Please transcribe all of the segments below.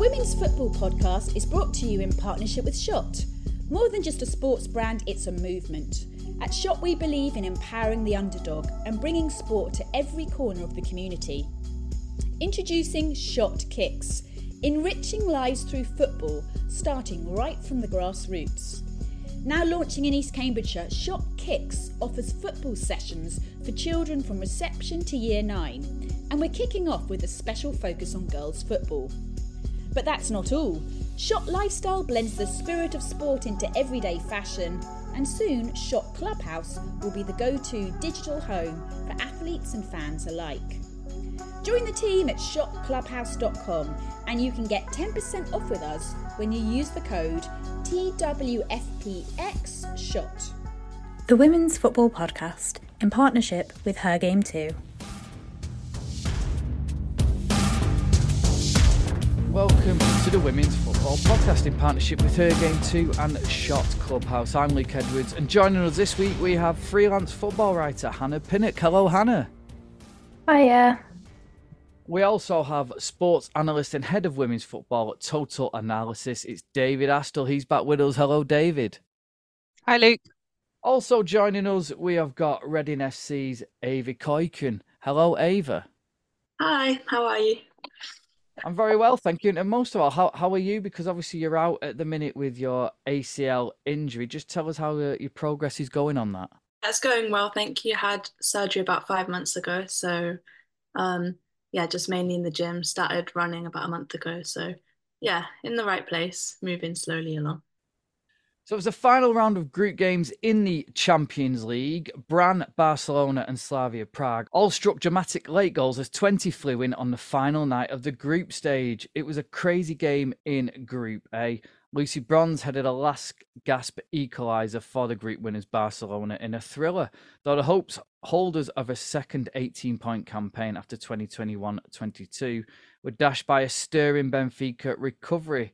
Women's Football Podcast is brought to you in partnership with Shot. More than just a sports brand, it's a movement. At Shot, we believe in empowering the underdog and bringing sport to every corner of the community. Introducing Shot Kicks, enriching lives through football, starting right from the grassroots. Now launching in East Cambridgeshire, Shot Kicks offers football sessions for children from reception to year 9, and we're kicking off with a special focus on girls' football. But that's not all. Shot Lifestyle blends the spirit of sport into everyday fashion, and soon Shot Clubhouse will be the go to digital home for athletes and fans alike. Join the team at shotclubhouse.com and you can get 10% off with us when you use the code TWFPXSHOT. The Women's Football Podcast in partnership with Her Game Too. Welcome to the Women's Football Podcast in partnership with Her Game Too and Shot Clubhouse. I'm Luke Edwards, and joining us this week we have freelance football writer Hannah Pinnock. Hello, Hannah. Hiya. We also have sports analyst and head of women's football at Total Analysis. It's David Astill. He's back with us. Hello, David. Hi, Luke. Also joining us, we have got Reading FC's Ava Kuyken. Hello, Ava. Hi, how are you? I'm very well, thank you. And most of all, how how are you? Because obviously you're out at the minute with your ACL injury. Just tell us how uh, your progress is going on that. That's going well, thank you. Had surgery about five months ago, so um, yeah, just mainly in the gym. Started running about a month ago, so yeah, in the right place, moving slowly along. So it was the final round of group games in the Champions League. Brann, Barcelona, and Slavia Prague all struck dramatic late goals as 20 flew in on the final night of the group stage. It was a crazy game in Group A. Lucy Bronze headed a last gasp equaliser for the group winners Barcelona in a thriller, though the hopes holders of a second 18 point campaign after 2021 22 were dashed by a stirring Benfica recovery.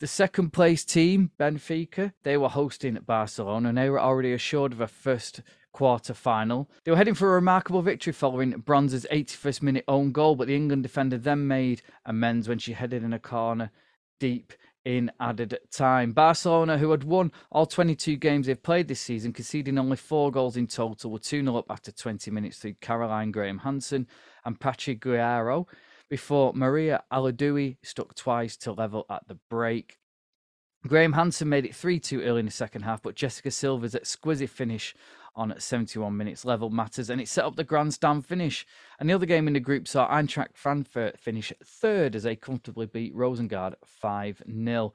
The second place team, Benfica, they were hosting Barcelona and they were already assured of a first quarter final. They were heading for a remarkable victory following Bronze's 81st minute own goal, but the England defender then made amends when she headed in a corner deep in added time. Barcelona, who had won all 22 games they've played this season, conceding only four goals in total, were 2 0 up after 20 minutes through Caroline Graham Hansen and Patri Guijarro before Maria Alidou stuck twice to level at the break. Graham Hansen made it 3 2 early in the second half, but Jessica Silva's exquisite finish on 71 minutes level matters and it set up the grandstand finish. And the other game in the group saw Eintracht Frankfurt finish third as they comfortably beat Rosengard 5 0.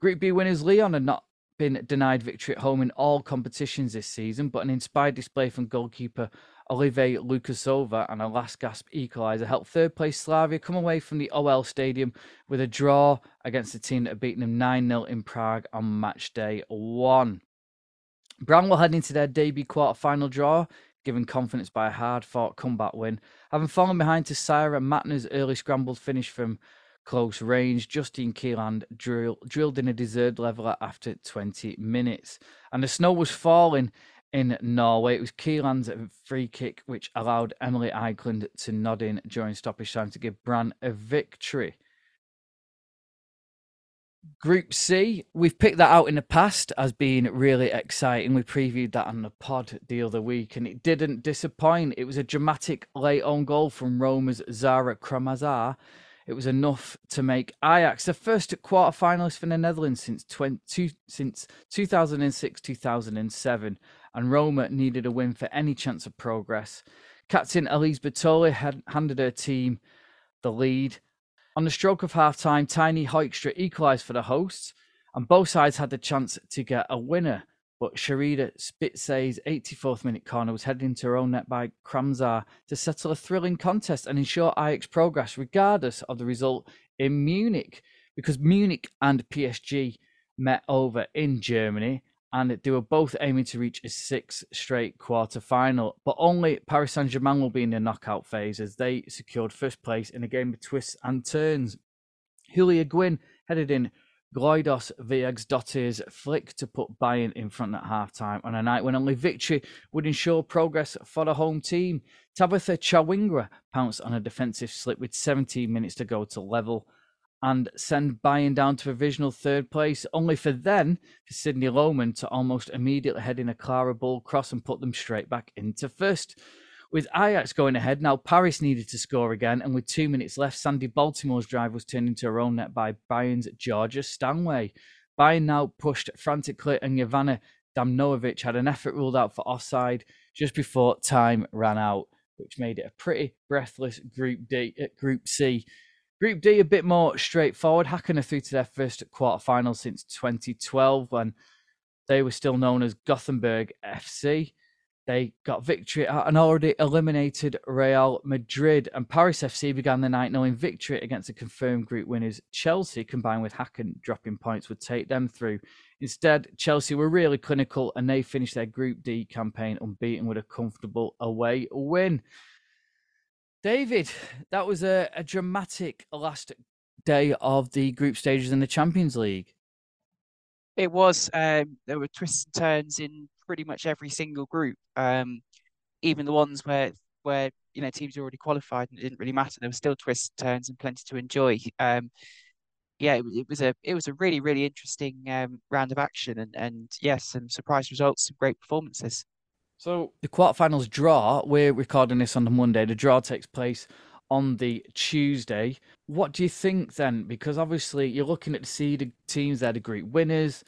Group B winners Lyon had not been denied victory at home in all competitions this season, but an inspired display from goalkeeper Olive Lukasova and a last gasp equaliser helped third place Slavia come away from the OL Stadium with a draw against the team that had beaten them 9 0 in Prague on match day one. Brann will head into their debut quarter final draw, given confidence by a hard fought comeback win. Having fallen behind to Sarah Matner's early scrambled finish from close range, Justine Kielland drill, drilled in a deserved leveller after 20 minutes. And the snow was falling in Norway. It was Kielland's free kick which allowed Emily Eikeland to nod in during stoppage time to give Brann a victory. Group C, we've picked that out in the past as being really exciting. We previewed that on the pod the other week and it didn't disappoint. It was a dramatic late on goal from Roma's Zara Kramzar. It was enough to make Ajax the first quarter finalist for the Netherlands since 20, since 2006 2007, and Roma needed a win for any chance of progress. Captain Elisa Bartoli had handed her team the lead on the stroke of half time, Tiny Hoekstra equalised for the hosts, and both sides had the chance to get a winner. But Sherida Spitse's 84th minute corner was headed into her own net by Kramzar to settle a thrilling contest and ensure Ajax progress, regardless of the result in Munich, because Munich and PSG met over in Germany and they were both aiming to reach a six straight quarter final. But only Paris Saint Germain will be in the knockout phase as they secured first place in a game of twists and turns. Giulia Gwinn headed in Glódís Viggósdóttir's flick to put Bayern in front at halftime on a night when only victory would ensure progress for the home team. Tabitha Chawinga pounced on a defensive slip with 17 minutes to go to level and send Bayern down to provisional third place, only for then for Sydney Lohmann to almost immediately head in a Klara Bühl cross and put them straight back into first. With Ajax going ahead, now Paris needed to score again, and with two minutes left, Sandy Baltimore's drive was turned into a own net by Bayern's Georgia Stanway. Bayern now pushed frantically, and Jovana Damjanovic had an effort ruled out for offside just before time ran out, which made it a pretty breathless Group D, uh, Group C. Group D a bit more straightforward. Hacken are through to their first quarterfinal since 2012 when they were still known as Gothenburg FC. They got victory at an already eliminated Real Madrid, and Paris FC began the night knowing victory against the confirmed group winners Chelsea, combined with Hacken dropping points, would take them through. Instead, Chelsea were really clinical and they finished their Group D campaign unbeaten with a comfortable away win. David, that was a, a dramatic last day of the group stages in the Champions League. It was. Um, there were twists and turns in pretty much every single group. Um, even the ones where where you know teams were already qualified and it didn't really matter. There were still twists and turns and plenty to enjoy. Um, yeah, it, it, was a it was a really really interesting um, round of action and and yes, some surprise results, some great performances. So the quarterfinals draw. We're recording this on the Monday. The draw takes place on the Tuesday. What do you think then? Because obviously you're looking at the seeded teams, they're the group winners.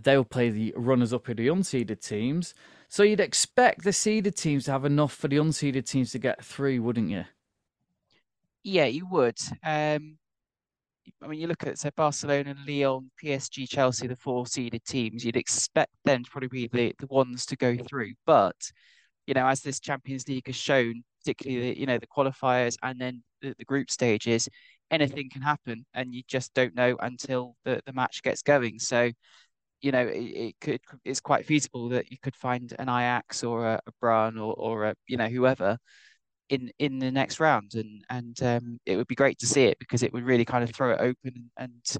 They will play the runners up of the unseeded teams. So you'd expect the seeded teams to have enough for the unseeded teams to get through, wouldn't you? Yeah, you would. Um, I mean, you look at say Barcelona, Lyon, PSG, Chelsea, the four seeded teams. You'd expect them to probably be the, the ones to go through. But you know, as this Champions League has shown, particularly the, you know the qualifiers and then the, the group stages, anything can happen, and you just don't know until the, the match gets going. So, you know, it, it could it's quite feasible that you could find an Ajax or a, a Brann or or a you know whoever in in the next round, and and um, it would be great to see it because it would really kind of throw it open and, and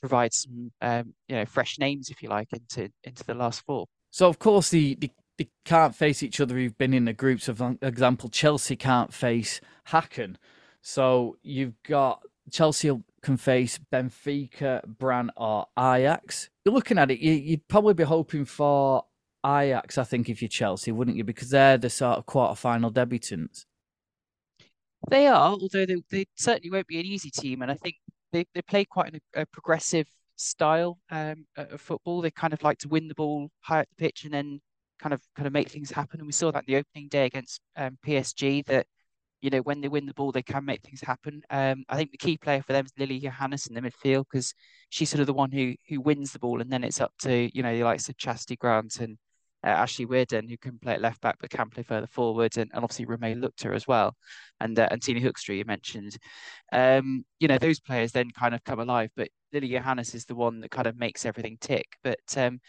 provide some um, you know fresh names, if you like, into into the last four. So of course the, the they can't face each other who've been in the groups. Of example, Chelsea can't face Hacken. So you've got Chelsea can face Benfica, Brann, or Ajax. You're looking at it, you'd probably be hoping for Ajax, I think, if you're Chelsea, wouldn't you? Because they're the sort of quarter-final debutants. They are, although they, they certainly won't be an easy team. And I think they, they play quite a progressive style um, of football. They kind of like to win the ball high up the pitch and then kind of kind of make things happen. And we saw that in the opening day against um, PSG that you know when they win the ball they can make things happen. Um, I think the key player for them is Lily Yohannes in the midfield because she's sort of the one who who wins the ball, and then it's up to you know the likes of Chasity Grant and uh, Ashley Weirden, who can play at left back but can play further forward, and, and obviously Romée Leuchter as well, and uh, and Tina you mentioned. Um, you know those players then kind of come alive, but Lily Yohannes is the one that kind of makes everything tick. But um,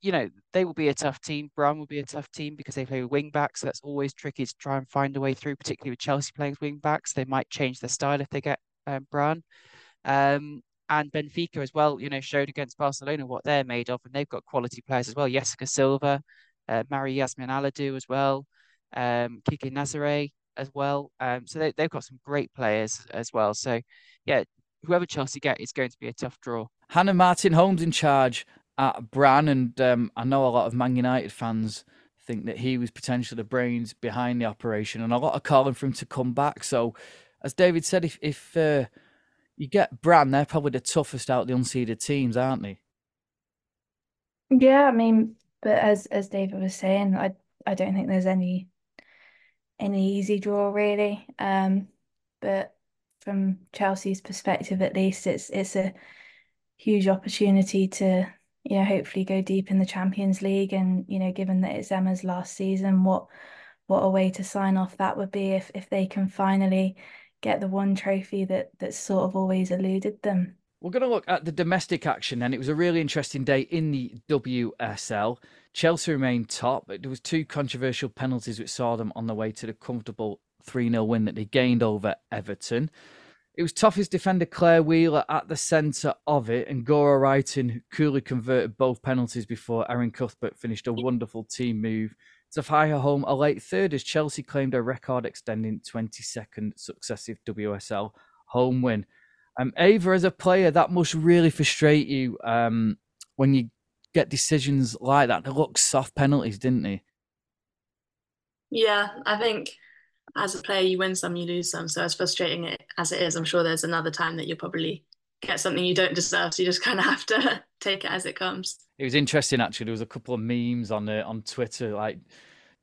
you know, they will be a tough team. Brann will be a tough team because they play with wing backs. So that's always tricky to try and find a way through, particularly with Chelsea playing with wing backs. They might change their style if they get um, Brann. Um, and Benfica as well, you know, showed against Barcelona what they're made of, and they've got quality players as well. Jessica Silva, uh, Marie-Yasmin Alidou as well, um, Kika Nazareth as well. Um, so they, they've got some great players as well. So, yeah, whoever Chelsea get is going to be a tough draw. Hannah Martin Ho's in charge at Brann, and um, I know a lot of Man United fans think that he was potentially the brains behind the operation, and a lot are calling for him to come back. So, as David said, if if uh, you get Brann, they're probably the toughest out of the unseeded teams, aren't they? Yeah, I mean, but as as David was saying, I I don't think there's any any easy draw really. Um, but from Chelsea's perspective, at least, it's it's a huge opportunity to you know hopefully go deep in the Champions League, and you know, given that it's Emma's last season, what what a way to sign off that would be if if they can finally get the one trophy that that's sort of always eluded them. We're going to look at the domestic action, and it was a really interesting day in the WSL. Chelsea remained top. But there was two controversial penalties which saw them on the way to the comfortable 3 0 win that they gained over Everton. It was Toffee's defender Clare Wheeler at the centre of it, and Guro Reiten coolly converted both penalties before Erin Cuthbert finished a wonderful team move to fire home a late third as Chelsea claimed a record extending 22nd successive WSL home win. Um, Ava, as a player, that must really frustrate you um, when you get decisions like that. They look soft penalties, didn't they? Yeah, I think as a player, you win some, you lose some. So as frustrating as it is, I'm sure there's another time that you'll probably get something you don't deserve. So you just kind of have to take it as it comes. It was interesting actually. There was a couple of memes on uh, on Twitter like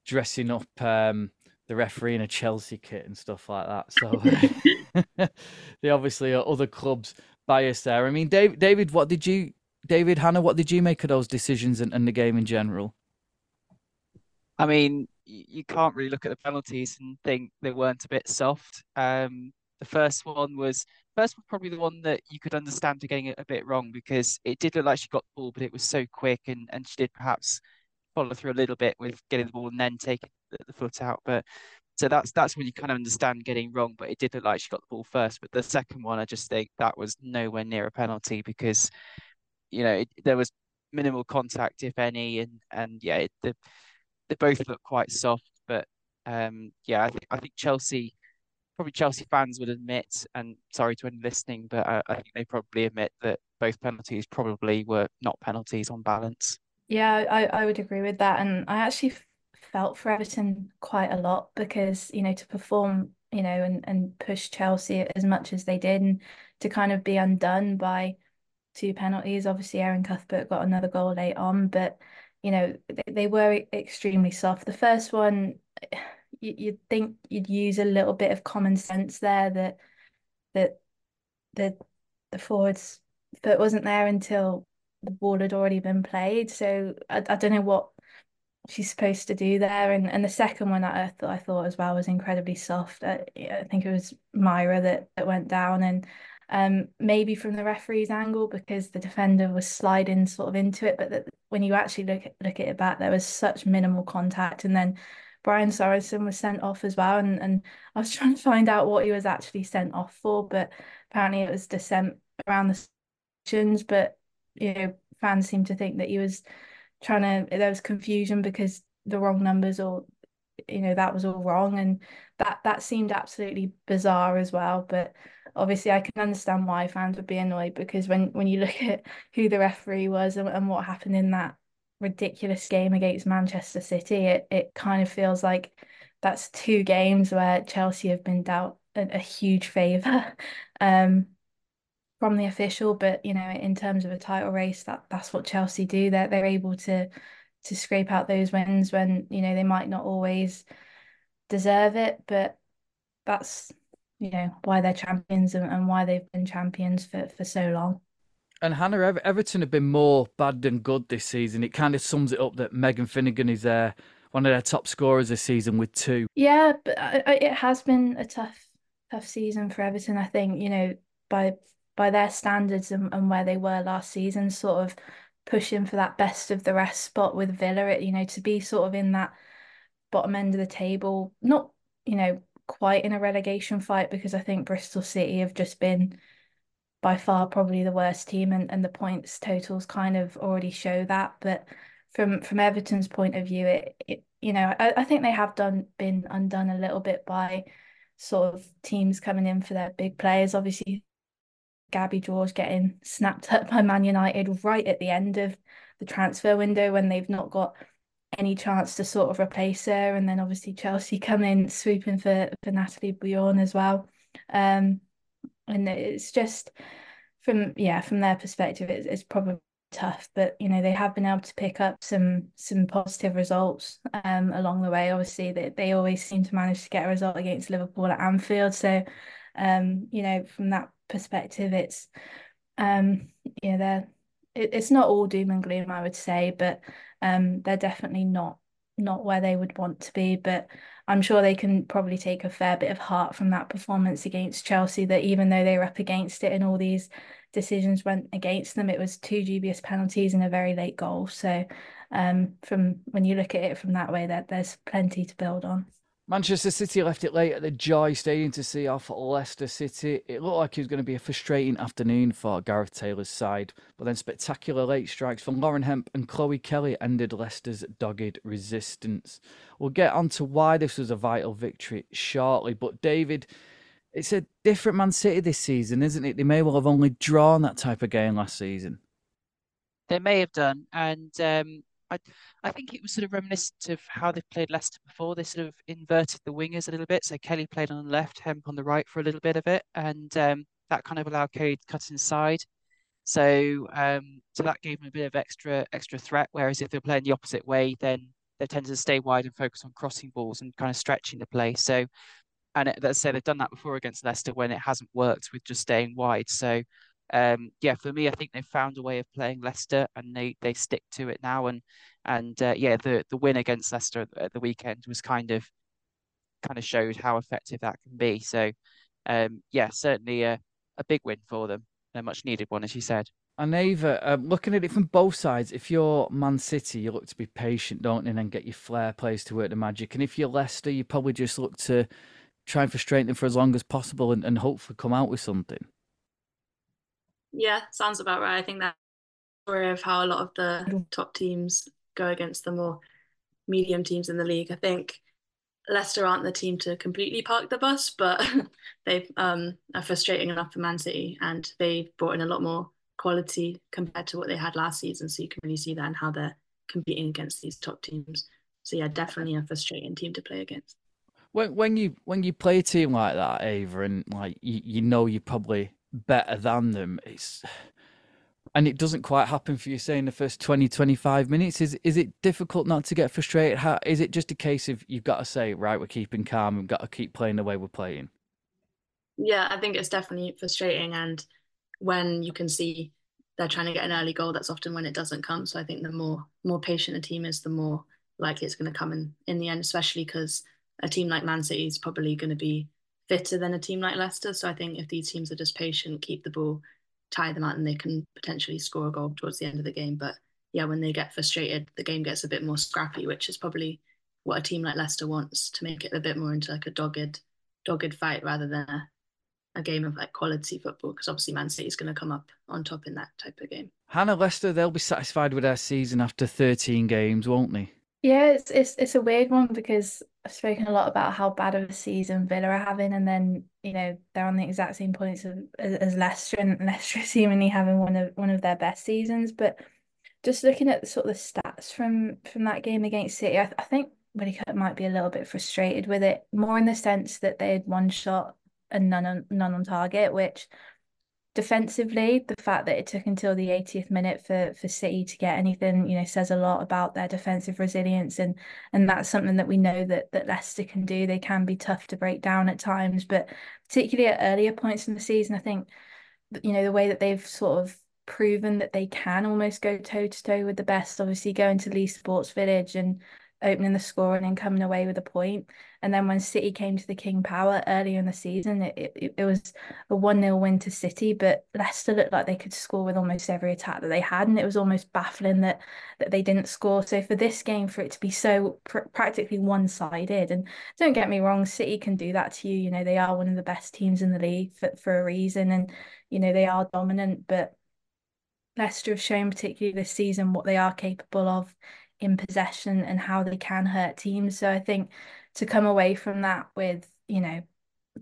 dressing up um, the referee in a Chelsea kit and stuff like that. So they obviously are other clubs biased there. I mean, David, David, what did you, David Hannah, what did you make of those decisions and, and the game in general? I mean, you can't really look at the penalties and think they weren't a bit soft. Um, the first one was first was probably the one that you could understand her getting it a bit wrong because it did look like she got the ball, but it was so quick and and she did perhaps follow through a little bit with getting the ball and then taking the, the foot out. But so that's that's when you kind of understand getting wrong. But it did look like she got the ball first. But the second one, I just think that was nowhere near a penalty because you know it, there was minimal contact, if any, and and yeah, it, the they both look quite soft, but um, yeah, I I think Chelsea, probably Chelsea fans would admit, and sorry to anyone listening, but I, I think they probably admit that both penalties probably were not penalties on balance. Yeah, I, I would agree with that, and I actually felt for Everton quite a lot because you know to perform you know and and push Chelsea as much as they did, and to kind of be undone by two penalties. Obviously, Erin Cuthbert got another goal late on, but you know, they, they were extremely soft. The first one, you'd think you'd use a little bit of common sense there that that the the forwards foot wasn't there until the ball had already been played. So I, I don't know what she's supposed to do there. And and the second one I thought I thought as well was incredibly soft. I, I think it was Mayra that that went down and um, maybe from the referee's angle because the defender was sliding sort of into it, but that when you actually look look at it back, there was such minimal contact, and then Brian Sorensen was sent off as well, and and I was trying to find out what he was actually sent off for, but apparently it was dissent around the sections, but you know fans seem to think that he was trying to there was confusion because the wrong numbers or you know that was all wrong and that that seemed absolutely bizarre as well but obviously I can understand why fans would be annoyed because when when you look at who the referee was and, and what happened in that ridiculous game against Manchester City, it it kind of feels like that's two games where Chelsea have been dealt a, a huge favour um, from the official. But you know, in terms of a title race, that that's what Chelsea do. They're they're able to to scrape out those wins when you know they might not always deserve it, but that's you know why they're champions and, and why they've been champions for, for so long. And Hannah Everton have been more bad than good this season. It kind of sums it up that Megan Finnigan is there, one of their top scorers this season with two. Yeah, but it has been a tough, tough season for Everton. I think you know by by their standards and, and where they were last season, sort of pushing for that best of the rest spot with Villa. You know to be sort of in that bottom end of the table, not you know quite in a relegation fight because I think Bristol City have just been by far probably the worst team and, and the points totals kind of already show that. But from from Everton's point of view, it, it you know, I, I think they have done been undone a little bit by sort of teams coming in for their big players. Obviously, Gabby George getting snapped up by Man United right at the end of the transfer window when they've not got any chance to sort of replace her. And then obviously Chelsea come in swooping for for Natalie Björn as well. Um, and it's just from yeah from their perspective, it's, it's probably tough, but you know they have been able to pick up some some positive results um along the way. Obviously, they they always seem to manage to get a result against Liverpool at Anfield. So, um, you know from that perspective, it's um know they're it, it's not all doom and gloom, I would say, but um, they're definitely not not where they would want to be. But I'm sure they can probably take a fair bit of heart from that performance against Chelsea. That even though they were up against it and all these decisions went against them, it was two dubious penalties and a very late goal. So um, from when you look at it from that way, that there's plenty to build on. Manchester City left it late at the Joie Stadium to see off Leicester City. It looked like it was going to be a frustrating afternoon for Gareth Taylor's side, but then spectacular late strikes from Lauren Hemp and Chloe Kelly ended Leicester's dogged resistance. We'll get on to why this was a vital victory shortly, but David, It's a different Man City this season, isn't it? They may well have only drawn that type of game last season. They may have done, and um, I I think it was sort of reminiscent of how they've played Leicester before. They sort of inverted the wingers a little bit. So Kelly played on the left, Hemp on the right for a little bit of it, and um, that kind of allowed Kelly to cut inside. So um, so that gave them a bit of extra extra threat. Whereas if they're playing the opposite way, then they tend to stay wide and focus on crossing balls and kind of stretching the play. So and it, let's say they've done that before against Leicester when it hasn't worked with just staying wide. So um, yeah, for me, I think they've found a way of playing Leicester and they they stick to it now. And and uh, yeah, the the win against Leicester at the weekend was kind of kind of showed how effective that can be. So um, yeah, certainly a, a big win for them, a much needed one, as you said. And Ava, um, looking at it from both sides, if you're Man City, you look to be patient, don't you, and get your flair plays to work the magic. And if you're Leicester, you probably just look to try and frustrate them for as long as possible and, and hopefully come out with something. Yeah, sounds about right. I think that story of how a lot of the top teams go against the more medium teams in the league. I think Leicester aren't the team to completely park the bus, but they um, are frustrating enough for Man City, and they've brought in a lot more quality compared to what they had last season. So you can really see that in how they're competing against these top teams. So yeah, definitely a frustrating team to play against. When when you when you play a team like that, Ava, and like you, you know you're probably better than them, it's and it doesn't quite happen for you say in the first 20 25 minutes. Is is it difficult not to get frustrated? How is it just a case of you've got to say right we're keeping calm we've got to keep playing the way we're playing yeah i think it's definitely frustrating and when you can see they're trying to get an early goal that's often when it doesn't come. So i think the more more patient a team is the more likely it's going to come in in the end especially because a team like man city is probably going to be fitter than a team like leicester so i think if these teams are just patient keep the ball tie them out and they can potentially score a goal towards the end of the game. But yeah, when they get frustrated, the game gets a bit more scrappy, which is probably what a team like Leicester wants to make it a bit more into like a dogged, dogged fight rather than a, a game of like quality football. Because obviously Man City is going to come up on top in that type of game. Hannah Leicester, they'll be satisfied with their season after 13 games, won't they? Yeah, it's it's it's a weird one because I've spoken a lot about how bad of a season Villa are having, and then you know they're on the exact same points of, as, as Leicester, and Leicester seemingly having one of one of their best seasons. But just looking at the sort of the stats from from that game against City, I, I think Willie Kirk might be a little bit frustrated with it, more in the sense that they had one shot and none on none on target, which defensively, the fact that it took until the 80th minute for for City to get anything, you know, says a lot about their defensive resilience and and that's something that we know that that Leicester can do. They can be tough to break down at times, but particularly at earlier points in the season, I think you know the way that they've sort of proven that they can almost go toe to toe with the best. Obviously, going to Leigh Sports Village and opening the score and then coming away with a point. And then when City came to the King Power earlier in the season, it, it, it was a 1 0 win to City, but Leicester looked like they could score with almost every attack that they had. And it was almost baffling that, that they didn't score. So for this game, for it to be so pr- practically one sided, and don't get me wrong, City can do that to you. You know, they are one of the best teams in the league for, for a reason. And, you know, they are dominant, but Leicester have shown, particularly this season, what they are capable of in possession and how they can hurt teams. So I think to come away from that with, you know,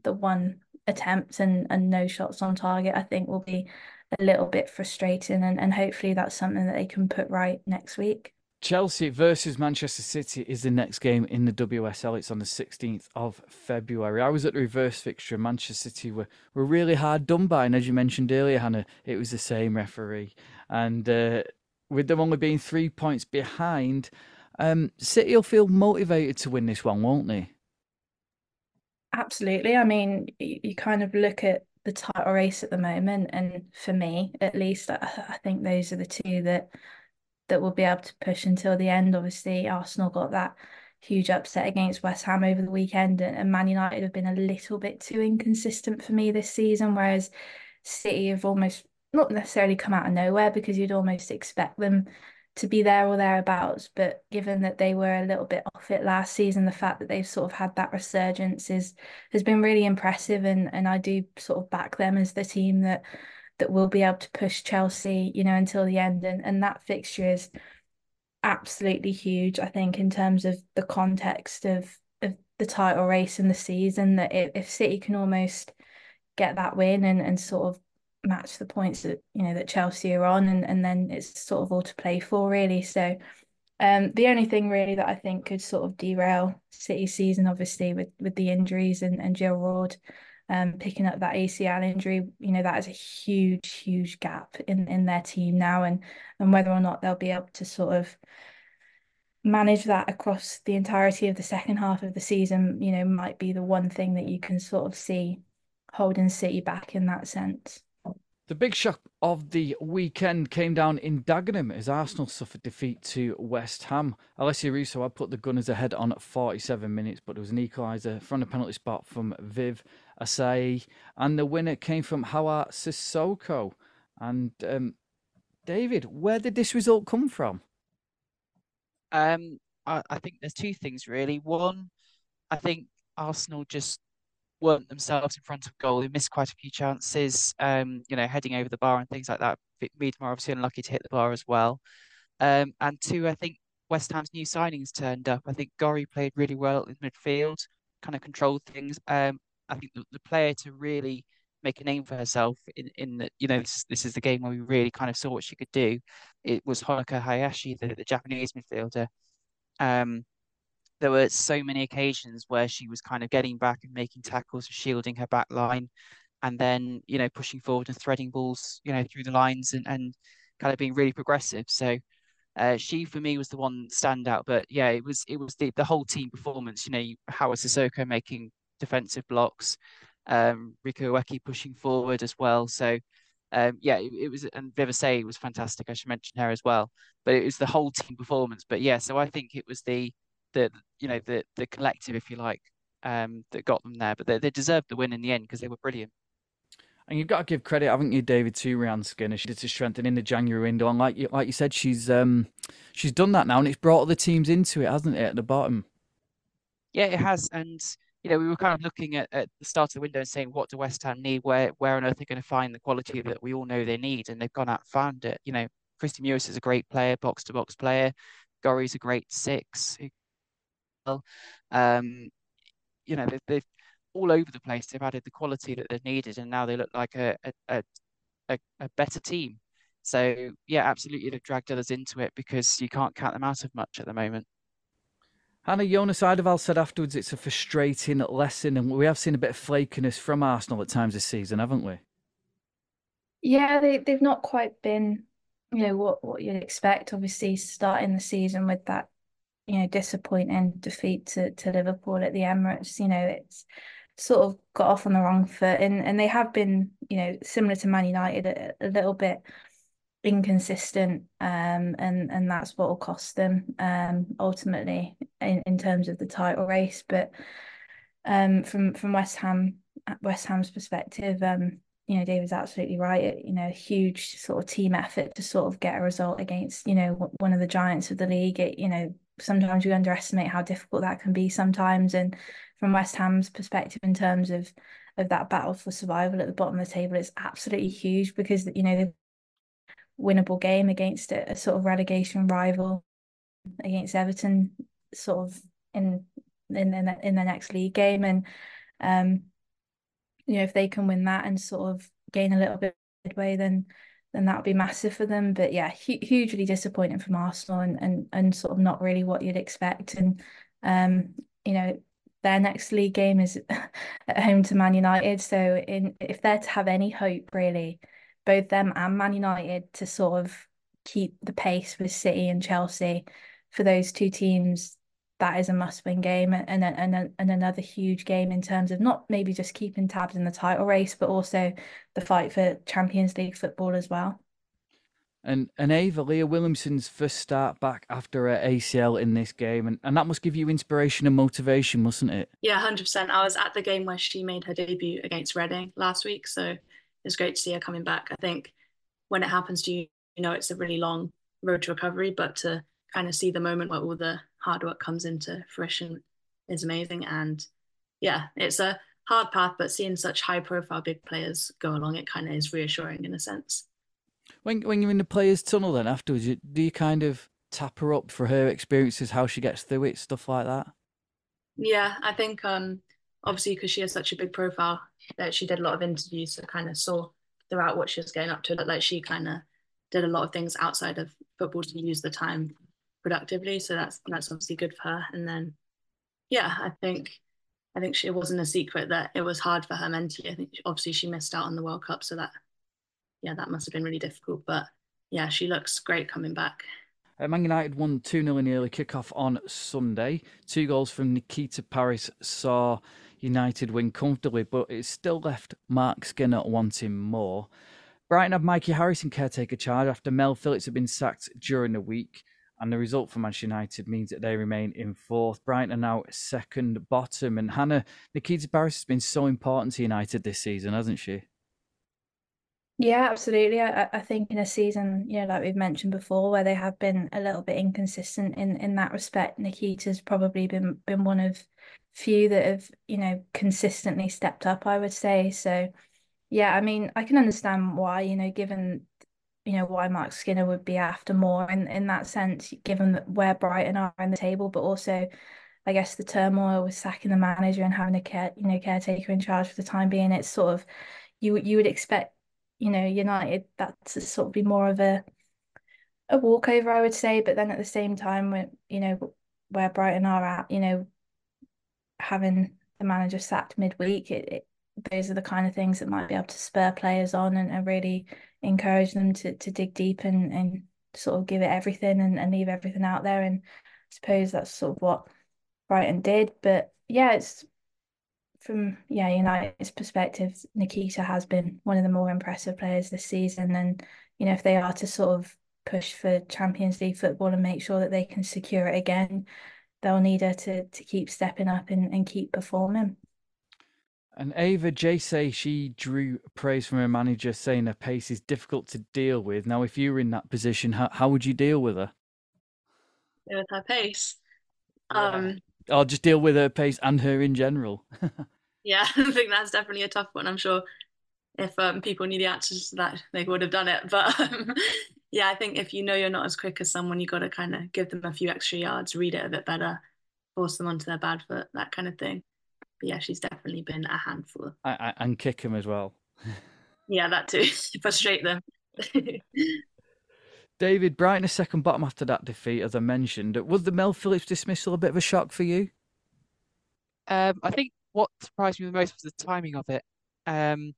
the one attempt and, and no shots on target, I think will be a little bit frustrating and, and hopefully that's something that they can put right next week. Chelsea versus Manchester City is the next game in the WSL. It's on the 16th of February. I was at the reverse fixture. Manchester City were, were really hard done by. And as you mentioned earlier, Hannah, it was the same referee. And uh, with them only being three points behind, um, City will feel motivated to win this one, won't they? Absolutely. I mean, you, kind of look at the title race at the moment, and for me, at least, I, I think those are the two that that will be able to push until the end. Obviously, Arsenal got that huge upset against West Ham over the weekend, and Man United have been a little bit too inconsistent for me this season, whereas City have almost not necessarily come out of nowhere because you'd almost expect them to be there or thereabouts. But given that they were a little bit off it last season, the fact that they've sort of had that resurgence is has been really impressive, and and I do sort of back them as the team that that will be able to push Chelsea, you know, until the end. And and that fixture is absolutely huge, I think, in terms of the context of of the title race and the season. That if, if City can almost get that win and, and sort of match the points that you know that Chelsea are on and, and then it's sort of all to play for really so um the only thing really that I think could sort of derail City season obviously with with the injuries and, and Jill Roord um picking up that ACL injury you know that is a huge huge gap in in their team now and and whether or not they'll be able to sort of manage that across the entirety of the second half of the season you know might be the one thing that you can sort of see holding City back in that sense. The big shock of the weekend came down in Dagenham as Arsenal suffered defeat to West Ham. Alessia Russo had put the Gunners ahead on 47 minutes, but there was an equaliser from the penalty spot from Viv Asseyi, and the winner came from Hawa Cissoko. And um, David, where did this result come from? Um, I, I think there's two things really. One, I think Arsenal just weren't themselves in front of goal. They missed quite a few chances, um, you know, heading over the bar and things like that. Miedema obviously unlucky to hit the bar as well. Um, and two, I think West Ham's new signings turned up. I think Gorry played really well in midfield, kind of controlled things. Um, I think the, the player to really make a name for herself in in the, you know this, this is the game where we really kind of saw what she could do. It was Honoka Hayashi, the, the Japanese midfielder. Um, there were so many occasions where she was kind of getting back and making tackles, and shielding her back line, and then you know pushing forward and threading balls, you know, through the lines and, and kind of being really progressive. So uh, she for me was the one standout. But yeah, it was it was the, the whole team performance. You know, Hawa Cissoko making defensive blocks, um, Riko Ueki pushing forward as well. So um, yeah, it, it, was and Viv Asseyi was fantastic. I should mention her as well. But it was the whole team performance. But yeah, so I think it was the the you know the the collective, if you like, um, that got them there. But they, they deserved the win in the end because they were brilliant. And you've got to give credit, haven't you, David, to Rehanne Skinner? She did to strengthen in the January window, and like you, like you said, she's um, she's done that now, and it's brought other teams into it, hasn't it, at the bottom? Yeah, it has, and you know, we were kind of looking at, at the start of the window and saying, what do West Ham need? Where where on earth are they going to find the quality that we all know they need? And they've gone out and found it. You know, Kristie Mewis is a great player, box to box player. Gorry's a great six um, you know, they've, they've, all over the place. They've added the quality that they've needed, and now they look like a a, a, a better team. So yeah, absolutely, they've dragged others into it because you can't count them out of much at the moment. Hannah Jonas Eidevall said afterwards it's a frustrating lesson, and we have seen a bit of flakiness from Arsenal at times this season, haven't we? Yeah, they they've not quite been, you know, what what you'd expect. Obviously, starting the season with that you know disappointing defeat to, to Liverpool at the Emirates. You know, it's sort of got off on the wrong foot, and and they have been you know similar to Man United a, a little bit inconsistent, um, and and that's what will cost them um ultimately in, in terms of the title race. But um, from from West Ham West Ham's perspective, um, you know, David's absolutely right. You know, huge sort of team effort to sort of get a result against, you know, one of the giants of the league. It, you know, sometimes we underestimate how difficult that can be sometimes. And from West Ham's perspective, in terms of of that battle for survival at the bottom of the table, it's absolutely huge because you know the winnable game against a, a sort of relegation rival against Everton, sort of in in in in the next league game, and um, you know if they can win that and sort of gain a little bit of way, then then that would be massive for them. But yeah, hu- hugely disappointing from Arsenal and, and and sort of not really what you'd expect. And um, you know, their next league game is at home to Man United. So in if they're to have any hope really, both them and Man United to sort of keep the pace with City and Chelsea for those two teams that is a must-win game and and and another huge game in terms of not maybe just keeping tabs in the title race, but also the fight for Champions League football as well. And and Ava Leah Williamson's first start back after her ACL in this game, and, and that must give you inspiration and motivation, mustn't it? Yeah, hundred percent. I was at the game where she made her debut against Reading last week, so it's great to see her coming back. I think when it happens to you, you know, it's a really long road to recovery, but to kind of see the moment where all the hard work comes into fruition is amazing. And yeah, it's a hard path, but seeing such high profile big players go along it kind of is reassuring in a sense. When when you're in the players' tunnel, then afterwards, do you kind of tap her up for her experiences, how she gets through it, stuff like that? Yeah, I think um, obviously because she has such a big profile that she did a lot of interviews, so kind of saw throughout what she was getting up to like she kind of did a lot of things outside of football to use the time productively. So that's that's obviously good for her. And then yeah, I think I think she, it wasn't a secret that it was hard for her mentally. I think obviously she missed out on the World Cup, so that yeah, that must have been really difficult. But yeah, she looks great coming back. Uh, Man United won 2 0 in the early kickoff on Sunday. Two goals from Nikita Parris saw United win comfortably, but it still left Marc Skinner wanting more. Brighton had Mikey Harrison caretaker charge after Mel Phillips had been sacked during the week, and the result for Manchester United means that they remain in fourth. Brighton are now second bottom, and Hannah Nikita Parris has been so important to United this season, hasn't she? Yeah, absolutely. I, I think in a season, you know, like we've mentioned before, where they have been a little bit inconsistent in in that respect, Nikita's probably been been one of few that have, you know, consistently stepped up, I would say. So yeah, I mean, I can understand why, you know, given you know why Marc Skinner would be after more in in that sense, given that where Brighton are in the table, but also I guess the turmoil with sacking the manager and having a care, you know, caretaker in charge for the time being, it's sort of you you would expect you know, United, that's sort of be more of a a walkover, I would say. But then at the same time, when you know where Brighton are at, you know, having the manager sacked midweek, it, it those are the kind of things that might be able to spur players on and, and really encourage them to to dig deep and and sort of give it everything and, and leave everything out there. And I suppose that's sort of what Brighton did. But yeah, it's from yeah United's perspective, Nikita has been one of the more impressive players this season, and you know if they are to sort of push for Champions League football and make sure that they can secure it again, they'll need her to to keep stepping up and, and keep performing. And Ava Jay say she drew praise from her manager, saying her pace is difficult to deal with. Now, if you were in that position, how, how would you deal with her? With her pace, yeah. um, or just deal with her pace and her in general. yeah, I think that's definitely a tough one. I'm sure if um, people knew the answers to that, they would have done it. But um, yeah, I think if you know you're not as quick as someone, you got to kind of give them a few extra yards, read it a bit better, force them onto their bad foot, that kind of thing. But yeah, she's definitely been a handful. I, I, and kick them as well. yeah, that too. Frustrate them. David, Brighton is second bottom after that defeat, as I mentioned. Was the Mel Phillips dismissal a bit of a shock for you? Um, I think what surprised me the most was the timing of it. Um,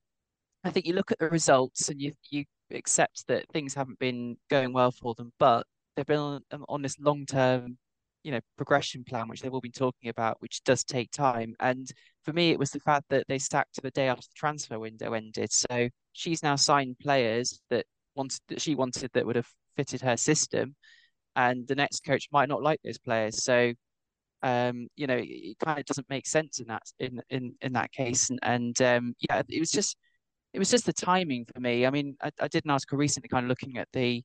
I think you look at the results and you you accept that things haven't been going well for them, but they've been on, on this long term, you know, progression plan, which they've all been talking about, which does take time. And for me, it was the fact that they sacked the day after the transfer window ended. So she's now signed players that wanted that she wanted that would have fitted her system, and the next coach might not like those players. So, um, you know, it kind of doesn't make sense in that in in in that case. And and um, yeah, it was just it was just the timing for me. I mean, I, I did an article recently, kind of looking at the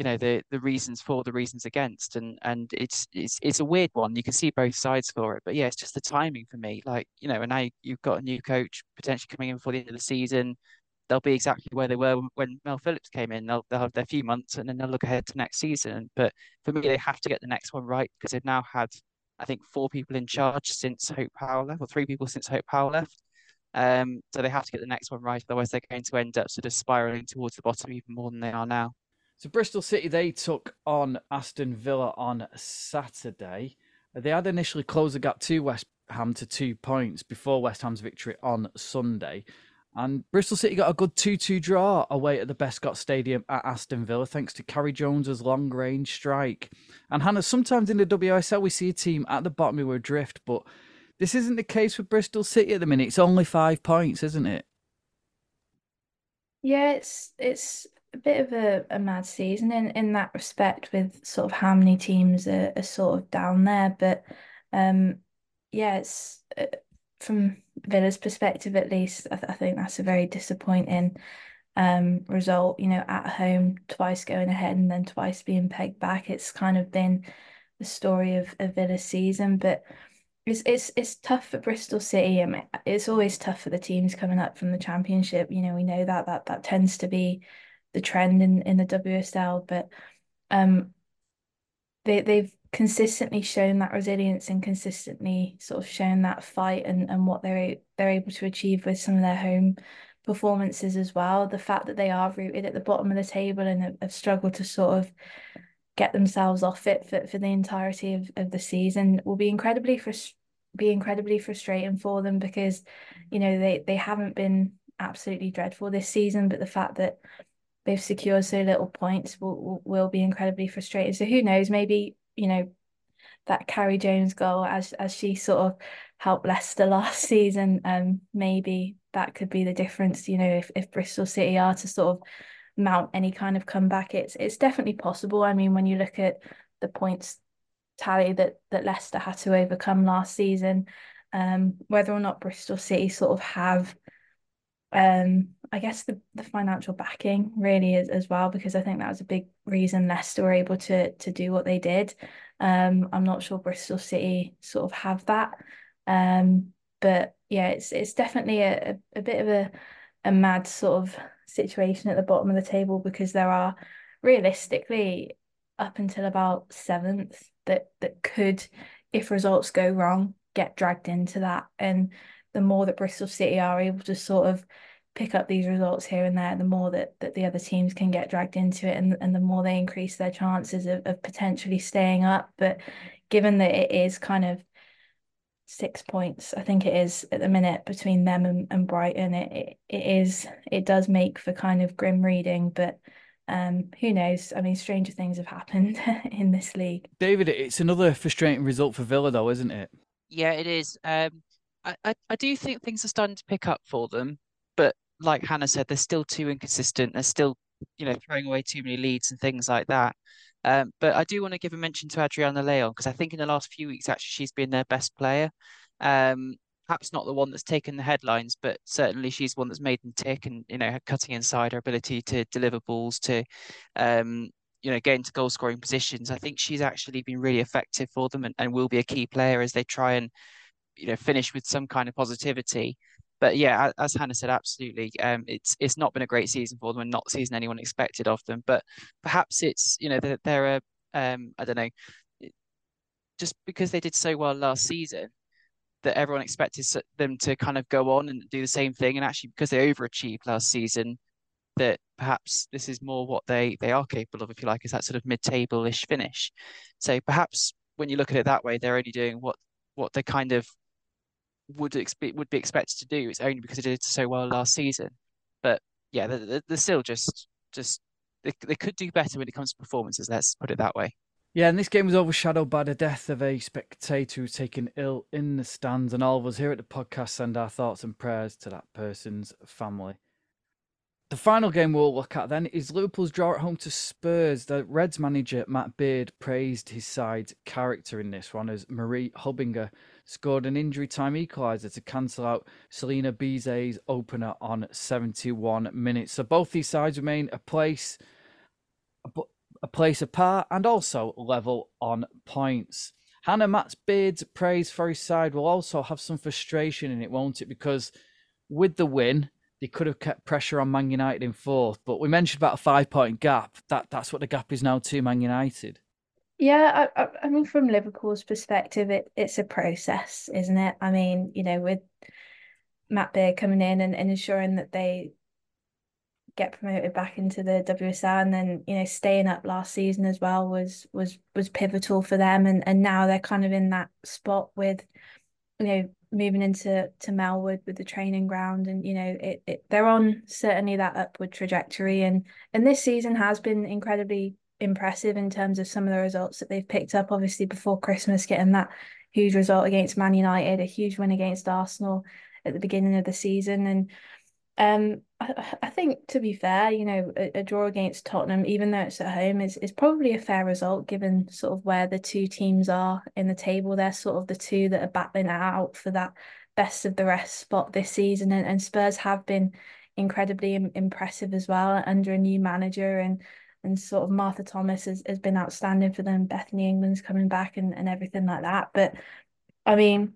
you know the the reasons for the reasons against and and it's it's it's a weird one you can see both sides for it but yeah it's just the timing for me like you know and now you've got a new coach potentially coming in for the end of the season they'll be exactly where they were when Mel Phillips came in. They'll, they'll have their few months and then they'll look ahead to next season. But for me, they have to get the next one right because they've now had, I think, four people in charge since Hope Powell left, or three people since Hope Powell left. Um, so they have to get the next one right. Otherwise, they're going to end up sort of spiraling towards the bottom even more than they are now. So Bristol City, they took on Aston Villa on Saturday. They had initially closed the gap to West Ham to two points before West Ham's victory on Sunday. And Bristol City got a good 2 2 draw away at the Bescot Stadium at Aston Villa, thanks to Carrie Jones's long range strike. And Hannah, sometimes in the WSL we see a team at the bottom who are adrift, but this isn't the case with Bristol City at the minute. It's only five points, isn't it? Yeah, it's it's bit of a, a mad season in, in that respect with sort of how many teams are, are sort of down there. But um yeah, it's uh, from Villa's perspective, at least, I, th- I think that's a very disappointing um, result. You know, at home, twice going ahead and then twice being pegged back. It's kind of been the story of, of Villa's season, but it's it's it's tough for Bristol City. I mean, it's always tough for the teams coming up from the Championship. You know, we know that that that tends to be the trend in in the WSL, but um, they they've consistently shown that resilience and consistently sort of shown that fight and, and what they're they're able to achieve with some of their home performances as well. The fact that they are rooted at the bottom of the table and have, have struggled to sort of get themselves off it for, for the entirety of, of the season will be incredibly frust- be incredibly frustrating for them because you know they they haven't been absolutely dreadful this season but the fact that they've secured so little points will, will, be incredibly frustrating so who knows? Maybe you know that Carrie Jones goal as as she sort of helped Leicester last season um maybe that could be the difference you know if, if Bristol City are to sort of mount any kind of comeback it's it's definitely possible. I mean when you look at the points tally that that Leicester had to overcome last season um whether or not Bristol City sort of have um I guess the the financial backing really is as well because I think that was a big reason Leicester were able to to do what they did. Um, I'm not sure Bristol City sort of have that. Um, but yeah, it's it's definitely a, a, bit of a a mad sort of situation at the bottom of the table because there are realistically up until about seventh that that could, if results go wrong, get dragged into that. And the more that Bristol City are able to sort of pick up these results here and there, the more that, that the other teams can get dragged into it and, and the more they increase their chances of, of potentially staying up. But given that it is kind of six points, I think it is at the minute between them and, and Brighton, it, it, it is it does make for kind of grim reading, but um, who knows? I mean, stranger things have happened in this league. David, it's another frustrating result for Villa, though, isn't it? Yeah, it is. Um, I, I, I do think things are starting to pick up for them, but like Hannah said, they're still too inconsistent. They're still, you know, throwing away too many leads and things like that. Um, but I do want to give a mention to Adriana Leon because I think in the last few weeks, actually, she's been their best player. Um, perhaps not the one that's taken the headlines, but certainly she's one that's made them tick and, you know, cutting inside her ability to deliver balls, to, um, you know, get into goal scoring positions. I think she's actually been really effective for them and, and will be a key player as they try and, you know, finish with some kind of positivity but yeah, as Hannah said, absolutely. Um, it's it's not been a great season for them, and not season anyone expected of them. But perhaps it's you know they're, they're a um, I don't know, just because they did so well last season, that everyone expected them to kind of go on and do the same thing, and actually because they overachieved last season, that perhaps this is more what they they are capable of, if you like, is that sort of mid-table-ish finish. So perhaps when you look at it that way, they're only doing what what they kind of would expect would be expected to do. It's only because they did so well last season. But yeah, they're, they're still just just they, they could do better when it comes to performances. Let's put it that way. Yeah, and this game was overshadowed by the death of a spectator who's taken ill in the stands, and all of us here at the podcast send our thoughts and prayers to that person's family. The final game we'll look at then is Liverpool's draw at home to Spurs. The Reds manager Matt Beard praised his side's character in this one as Marie Höbinger scored an injury time equaliser to cancel out Celin Bizet's opener on 71 minutes. So both these sides remain a place a place apart and also level on points. Hannah Matt Beard's praise for his side will also have some frustration in it, won't it? Because with the win, they could have kept pressure on Man United in fourth, but we mentioned about a five point gap. That that's what the gap is now to Man United. Yeah, I, I mean, from Liverpool's perspective, it it's a process, isn't it? I mean, you know, with Matt Beard coming in and, and ensuring that they get promoted back into the WSL and then you know staying up last season as well was was was pivotal for them and and now they're kind of in that spot with you know moving into to Melwood with the training ground and you know it, it they're on certainly that upward trajectory and and this season has been incredibly impressive in terms of some of the results that they've picked up. Obviously before Christmas getting that huge result against Man United a huge win against Arsenal at the beginning of the season. And um, I, I think to be fair, you know, a, a, draw against Tottenham, even though it's at home, is is probably a fair result given sort of where the two teams are in the table. They're sort of the two that are battling out for that best of the rest spot this season, and, and Spurs have been incredibly Im- impressive as well under a new manager. And and sort of Martha Thomas has, has been outstanding for them. Bethany England's coming back and, and everything like that. But I mean,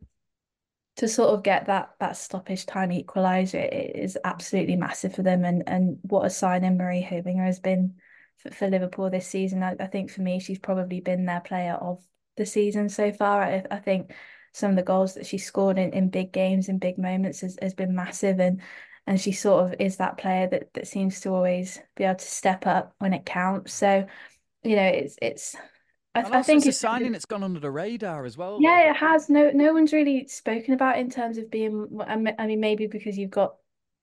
to sort of get that that stoppage time equaliser is absolutely massive for them and and what a signing Marie Höbinger has been for, for Liverpool this season I, I, think for me she's probably been their player of the season so far. I, I think some of the goals that she scored in, in big games and big moments has, has been massive and and she sort of is that player that that seems to always be able to step up when it counts. So, you know, it's it's I, I think it's a signing that's gone under the radar as well. Yeah, it has. No, no one's really spoken about in terms of being. I mean, maybe because you've got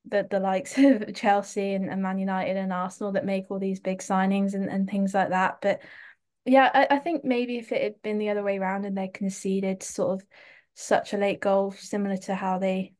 the the likes of Chelsea and, and Man United and Arsenal that make all these big signings and, and things like that. But yeah, I, I think maybe if it had been the other way around and they conceded sort of such a late goal, similar to how they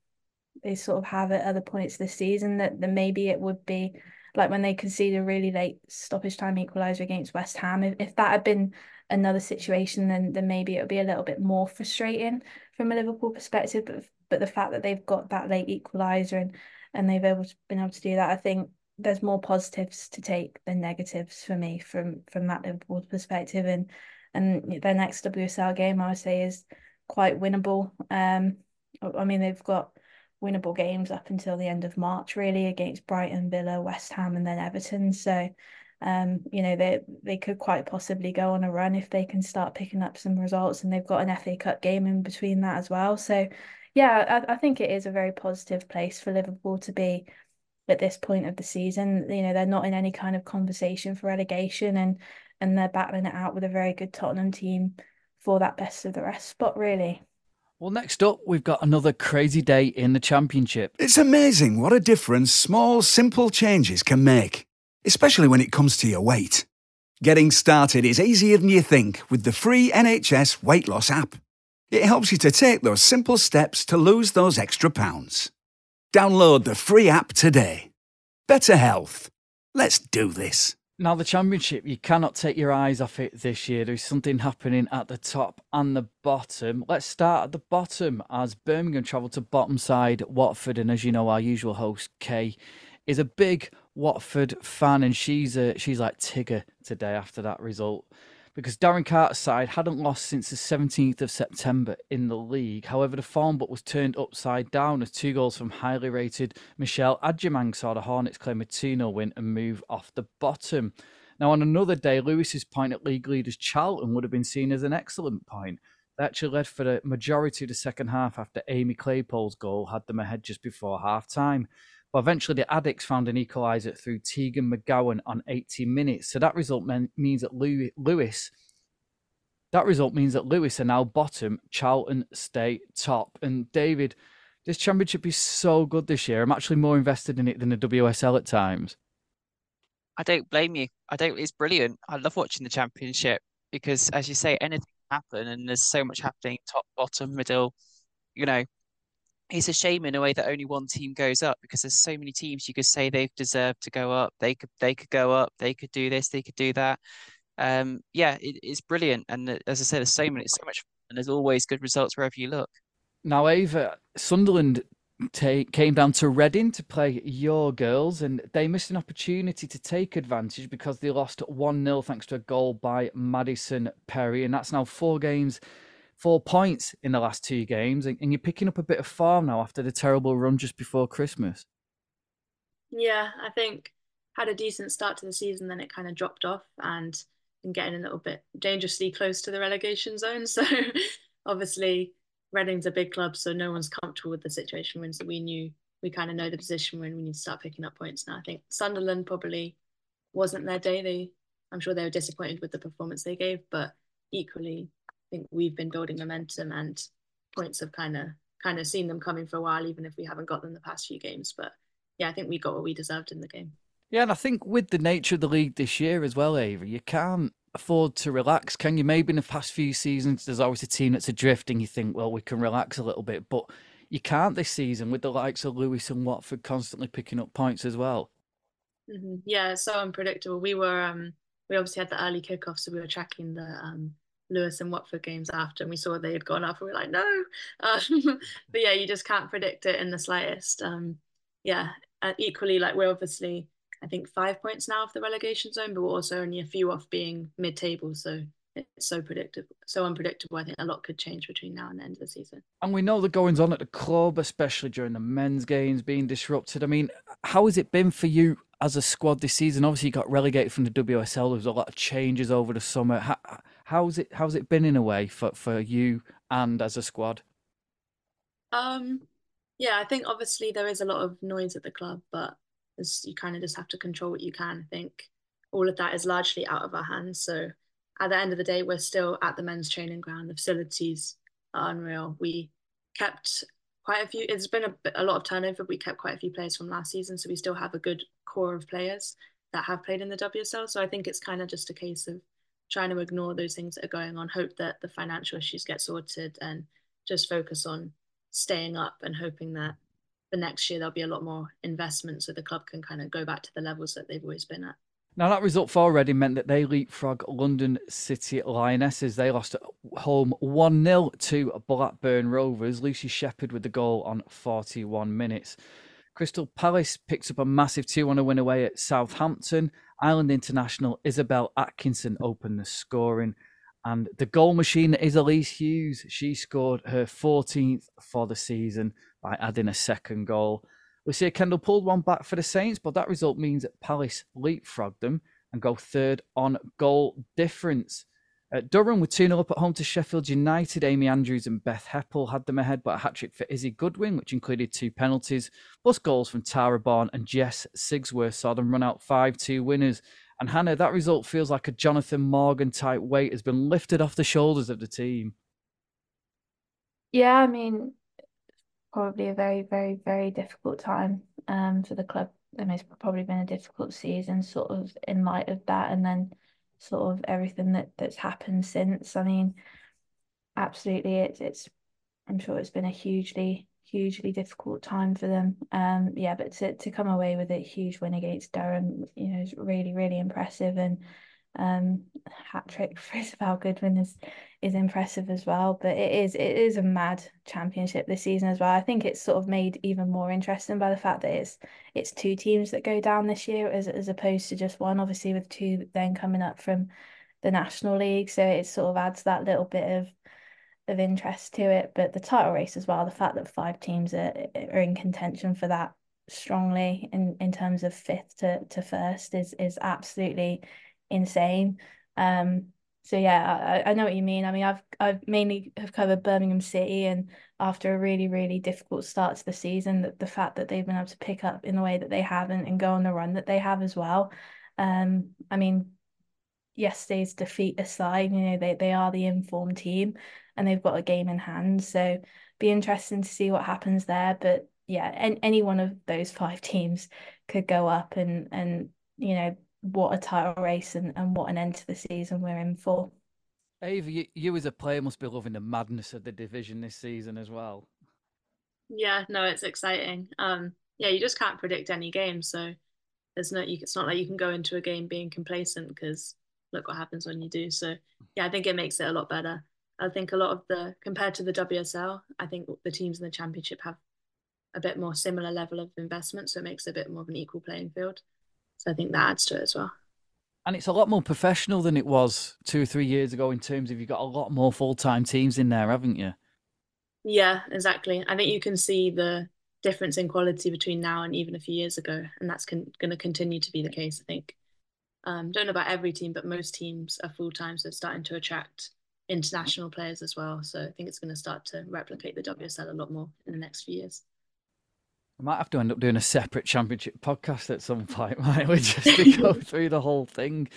they sort of have at other points this season, that then maybe it would be like when they conceded a really late stoppage time equaliser against West Ham. If, if that had been another situation, then then maybe it would be a little bit more frustrating from a Liverpool perspective. But but the fact that they've got that late equaliser and and they've able to, been able to do that, I think there's more positives to take than negatives for me from from that Liverpool perspective. And and their next WSL game, I would say, is quite winnable. Um, I mean they've got winnable games up until the end of March, really, against Brighton, Villa, West Ham, and then Everton. So, um, you know, they they could quite possibly go on a run if they can start picking up some results, and they've got an FA Cup game in between that as well. So, yeah, I, I think it is a very positive place for Liverpool to be at this point of the season. You know, they're not in any kind of conversation for relegation, and and they're battling it out with a very good Tottenham team for that best of the rest spot, really. Well, next up, we've got another crazy day in the championship. It's amazing what a difference small, simple changes can make, especially when it comes to your weight. Getting started is easier than you think with the free NHS weight loss app. It helps you to take those simple steps to lose those extra pounds. Download the free app today. Better health. Let's do this. Now, the championship, you cannot take your eyes off it this year. There's something happening at the top and the bottom. Let's start at the bottom as Birmingham travel to bottom side Watford. And as you know, our usual host, Kay, is a big Watford fan, and she's a, she's like Tigger today after that result because Darren Carter's side hadn't lost since the 17th of September in the league. However, the form book was turned upside down as two goals from highly rated Michelle Agyemang saw the Hornets claim a 2 0 win and move off the bottom. Now, on another day, Lewes's point at league leaders Charlton would have been seen as an excellent point. They actually led for the majority of the second half after Amy Claypole's goal had them ahead just before half time. But eventually, the Addicts found an equaliser through Tegan McGowan on 80 minutes. So that result means that Lewes, that result means that Lewes are now bottom, Charlton stay top. And David, this championship is so good this year. I'm actually more invested in it than the WSL at times. I don't blame you. I don't. It's brilliant. I love watching the championship because, as you say, anything can happen, and there's so much happening, top, bottom, middle. You know, it's a shame in a way that only one team goes up because there's so many teams you could say they've deserved to go up. They could they could go up. They could do this. They could do that. Um, yeah, it, it's brilliant. And as I said, there's so many, so much, and there's always good results wherever you look. Now, Ava, Sunderland take, came down to Reading to play your girls, and they missed an opportunity to take advantage because they lost 1 0 thanks to a goal by Madison Perry. And that's now four games four points in the last two games, and, and you're picking up a bit of form now after the terrible run just before Christmas. Yeah, I think had a decent start to the season, then it kind of dropped off and been getting a little bit dangerously close to the relegation zone. So obviously Reading's a big club, so no one's comfortable with the situation when so we knew we kind of know the position when we need to start picking up points now. I think Sunderland probably wasn't their day. They I'm sure they were disappointed with the performance they gave, but equally think we've been building momentum and points have kind of kind of seen them coming for a while, even if we haven't got them the past few games. But yeah, I think we got what we deserved in the game. Yeah, and I think with the nature of the league this year as well, Avery, you can't afford to relax, can you? Maybe in the past few seasons, there's always a team that's adrift, and you think, well, we can relax a little bit, but you can't this season with the likes of Lewes and Watford constantly picking up points as well. Mm-hmm. Yeah, so unpredictable. We were, um, we obviously had the early kickoff, so we were tracking the um, Lewes and Watford games after, and we saw they had gone up, and we are like, no. Um, but yeah, you just can't predict it in the slightest. Um, yeah, uh, equally, like we're obviously, I think, five points now of the relegation zone, but we're also only a few off being mid-table. So it's so predictable, so unpredictable. I think a lot could change between now and the end of the season. And we know the goings on at the club, especially during the men's games being disrupted. I mean, how has it been for you as a squad this season? Obviously, you got relegated from the WSL. There was a lot of changes over the summer. How, How's it how's it been in a way for, for you and as a squad? Um, yeah, I think obviously there is a lot of noise at the club, but as you kind of just have to control what you can. I think all of that is largely out of our hands. So at the end of the day, we're still at the men's training ground. The facilities are unreal. We kept quite a few. It's been a, a lot of turnover. But we kept quite a few players from last season, so we still have a good core of players that have played in the WSL. So I think it's kind of just a case of trying to ignore those things that are going on, hope that the financial issues get sorted, and just focus on staying up and hoping that the next year there'll be a lot more investment so the club can kind of go back to the levels that they've always been at. Now, that result for Reading meant that they leapfrog London City Lionesses. They lost at home 1 0 to Blackburn Rovers. Lucy Shepherd with the goal on 41 minutes. Crystal Palace picks up a massive 2 1 win away at Southampton. Ireland international Isabel Atkinson opened the scoring. And the goal machine is Elise Hughes. She scored her 14th for the season by adding a second goal. Lucia Kendall pulled one back for the Saints, but that result means that Palace leapfrogged them and go third on goal difference. Uh, Durham were 2 0 up at home to Sheffield United. Amy Andrews and Beth Hepple had them ahead, but a hat trick for Izzy Goodwin, which included two penalties, plus goals from Tara Barn and Jess Sigsworth saw them run out 5 2 winners. And Hannah, that result feels like a Jonathan Morgan type weight has been lifted off the shoulders of the team. Yeah, I mean, probably a very, very, very difficult time um, for the club. I mean, it's probably been a difficult season, sort of in light of that, and then sort of everything that that's happened since. I mean, absolutely, it's it's. I'm sure it's been a hugely, hugely difficult time for them. Um, yeah, but to to come away with a huge win against Durham, you know, is really, really impressive, and um, hat trick for Isabel Goodwin is is impressive as well. But it is it is a mad championship this season as well. I think it's sort of made even more interesting by the fact that it's it's two teams that go down this year as as opposed to just one. Obviously, with two then coming up from the National League, so it sort of adds that little bit of of interest to it. But the title race as well, the fact that five teams are are in contention for that strongly in in terms of fifth to to first is is absolutely insane. Um, so yeah, I, I know what you mean. I mean, I've I've mainly have covered Birmingham City, and after a really really difficult start to the season, that the fact that they've been able to pick up in the way that they have and, and go on the run that they have as well. Um, I mean, yesterday's defeat aside, you know they they are the informed team, and they've got a game in hand. So be interesting to see what happens there. But yeah, any, any one of those five teams could go up, and and you know what a title race and, and what an end to the season we're in for. Ava, you, you as a player must be loving the madness of the division this season as well. Yeah, no, it's exciting. Um, yeah, you just can't predict any game, so there's no. You, it's not like you can go into a game being complacent because look what happens when you do. So yeah, I think it makes it a lot better. I think a lot of the compared to the WSL, I think the teams in the championship have a bit more similar level of investment, so it makes it a bit more of an equal playing field. So I think that adds to it as well. And it's a lot more professional than it was two or three years ago in terms of you've got a lot more full time teams in there, haven't you? Yeah, exactly. I think you can see the difference in quality between now and even a few years ago, and that's con- going to continue to be the case. I think. Um, don't know about every team, but most teams are full time, so it's starting to attract international players as well. So I think it's going to start to replicate the WSL a lot more in the next few years. I might have to end up doing a separate championship podcast at some point, might we? Just to go through the whole thing.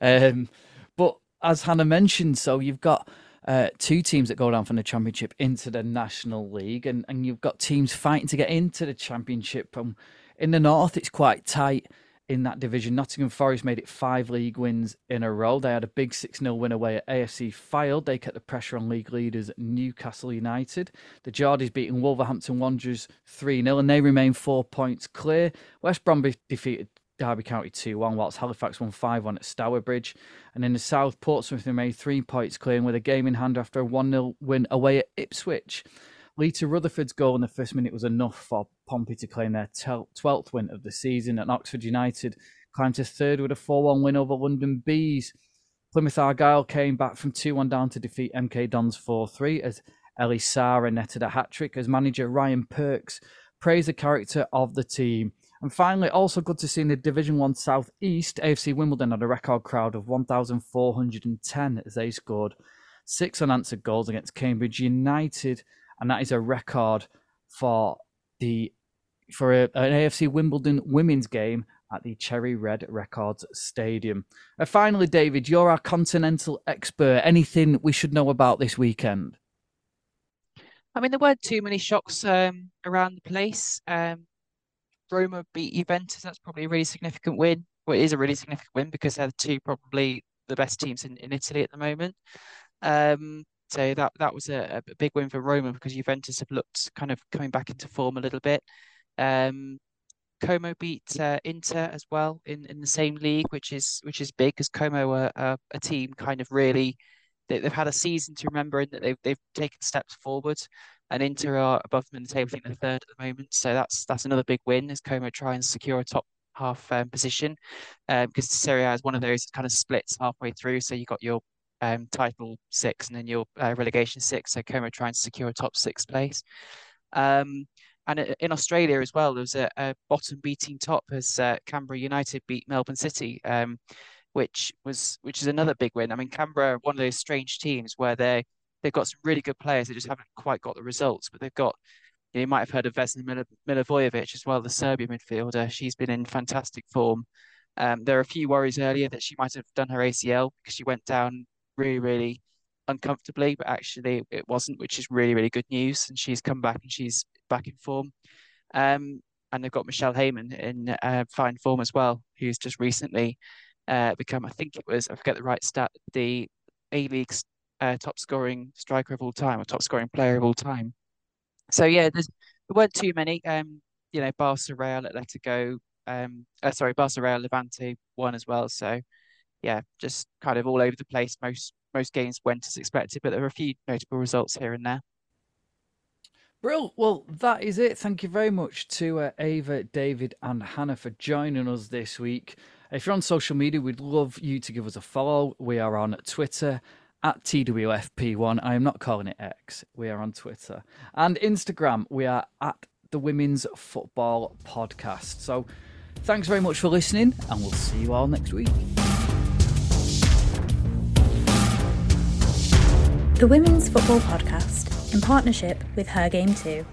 Um, but as Hannah mentioned, so you've got uh, two teams that go down from the championship into the national league, and, and you've got teams fighting to get into the championship. Um, in the north, it's quite tight in that division. Nottingham Forest made it five league wins in a row. They had a big 6 0 win away at AFC Fylde. They kept the pressure on league leaders Newcastle United. The Geordies beating Wolverhampton Wanderers 3 0, and they remain four points clear. West Brom defeated Derby County 2 1, whilst Halifax won 5 1 at Stourbridge. And in the south, Portsmouth remained three points clear and with a game in hand after a 1 0 win away at Ipswich. Lita Rutherford's goal in the first minute was enough for Pompey to claim their 12th win of the season, and Oxford United climbed to third with a 4 1 win over London Bees. Plymouth Argyle came back from 2 1 down to defeat MK Dons 4 3 as Ellie Sara netted a hat trick as manager Ryan Perks praised the character of the team And finally, also good to see in the Division One South East, AFC Wimbledon had a record crowd of 1,410 as they scored six unanswered goals against Cambridge United, and that is a record for the for a, an AFC Wimbledon women's game at the Cherry Red Records Stadium. And uh, finally, David, you're our continental expert. Anything we should know about this weekend? I mean, there weren't too many shocks um, around the place. Um, Roma beat Juventus. That's probably a really significant win. Well, it is a really significant win because they're the two probably the best teams in, in Italy at the moment. Um, so that that was a, a big win for Roma because Juventus have looked kind of coming back into form a little bit. Um, Como beat uh, Inter as well in, in the same league, which is which is big because Como are, are, a team kind of really they, have had a season to remember in that they've they've taken steps forward, and Inter are above them in the table. I think they're third at the moment, so that's that's another big win as Como try and secure a top half um, position, um, because the Serie A is one of those kind of splits halfway through. So you got your um, title six and then your uh, relegation six. So Como trying to secure a top six place. Um, and in Australia as well, there was a, a bottom beating top as uh, Canberra United beat Melbourne City, um, which was which is another big win. I mean, Canberra one of those strange teams where they they've got some really good players, they just haven't quite got the results, but they've got. You, might have heard of Vesna Mil- Milivojevic as well, the Serbia midfielder. She's been in fantastic form. Um, there are a few worries earlier that she might have done her ACL because she went down really, really uncomfortably, but actually it wasn't, which is really, really good news. And she's come back and she's back in form. Um, and they've got Michelle Heyman in uh, fine form as well, who's just recently uh, become, I think it was, I forget the right stat, the A League's uh, top scoring striker of all time or top scoring player of all time. So yeah, there weren't too many. Um, you know, Barca Real, Atletico, um, uh, sorry, Barca Real, Levante won as well. So yeah, just kind of all over the place. Most most games went as expected, but there were a few notable results here and there. Brill. Well, that is it. Thank you very much to uh, Ava, David, and Hannah for joining us this week. If you're on social media, we'd love you to give us a follow. We are on Twitter at TWFP1. I am not calling it X. We are on Twitter. And Instagram, we are at the Women's Football Podcast. So thanks very much for listening, and we'll see you all next week. The Women's Football Podcast in partnership with Her Game Too.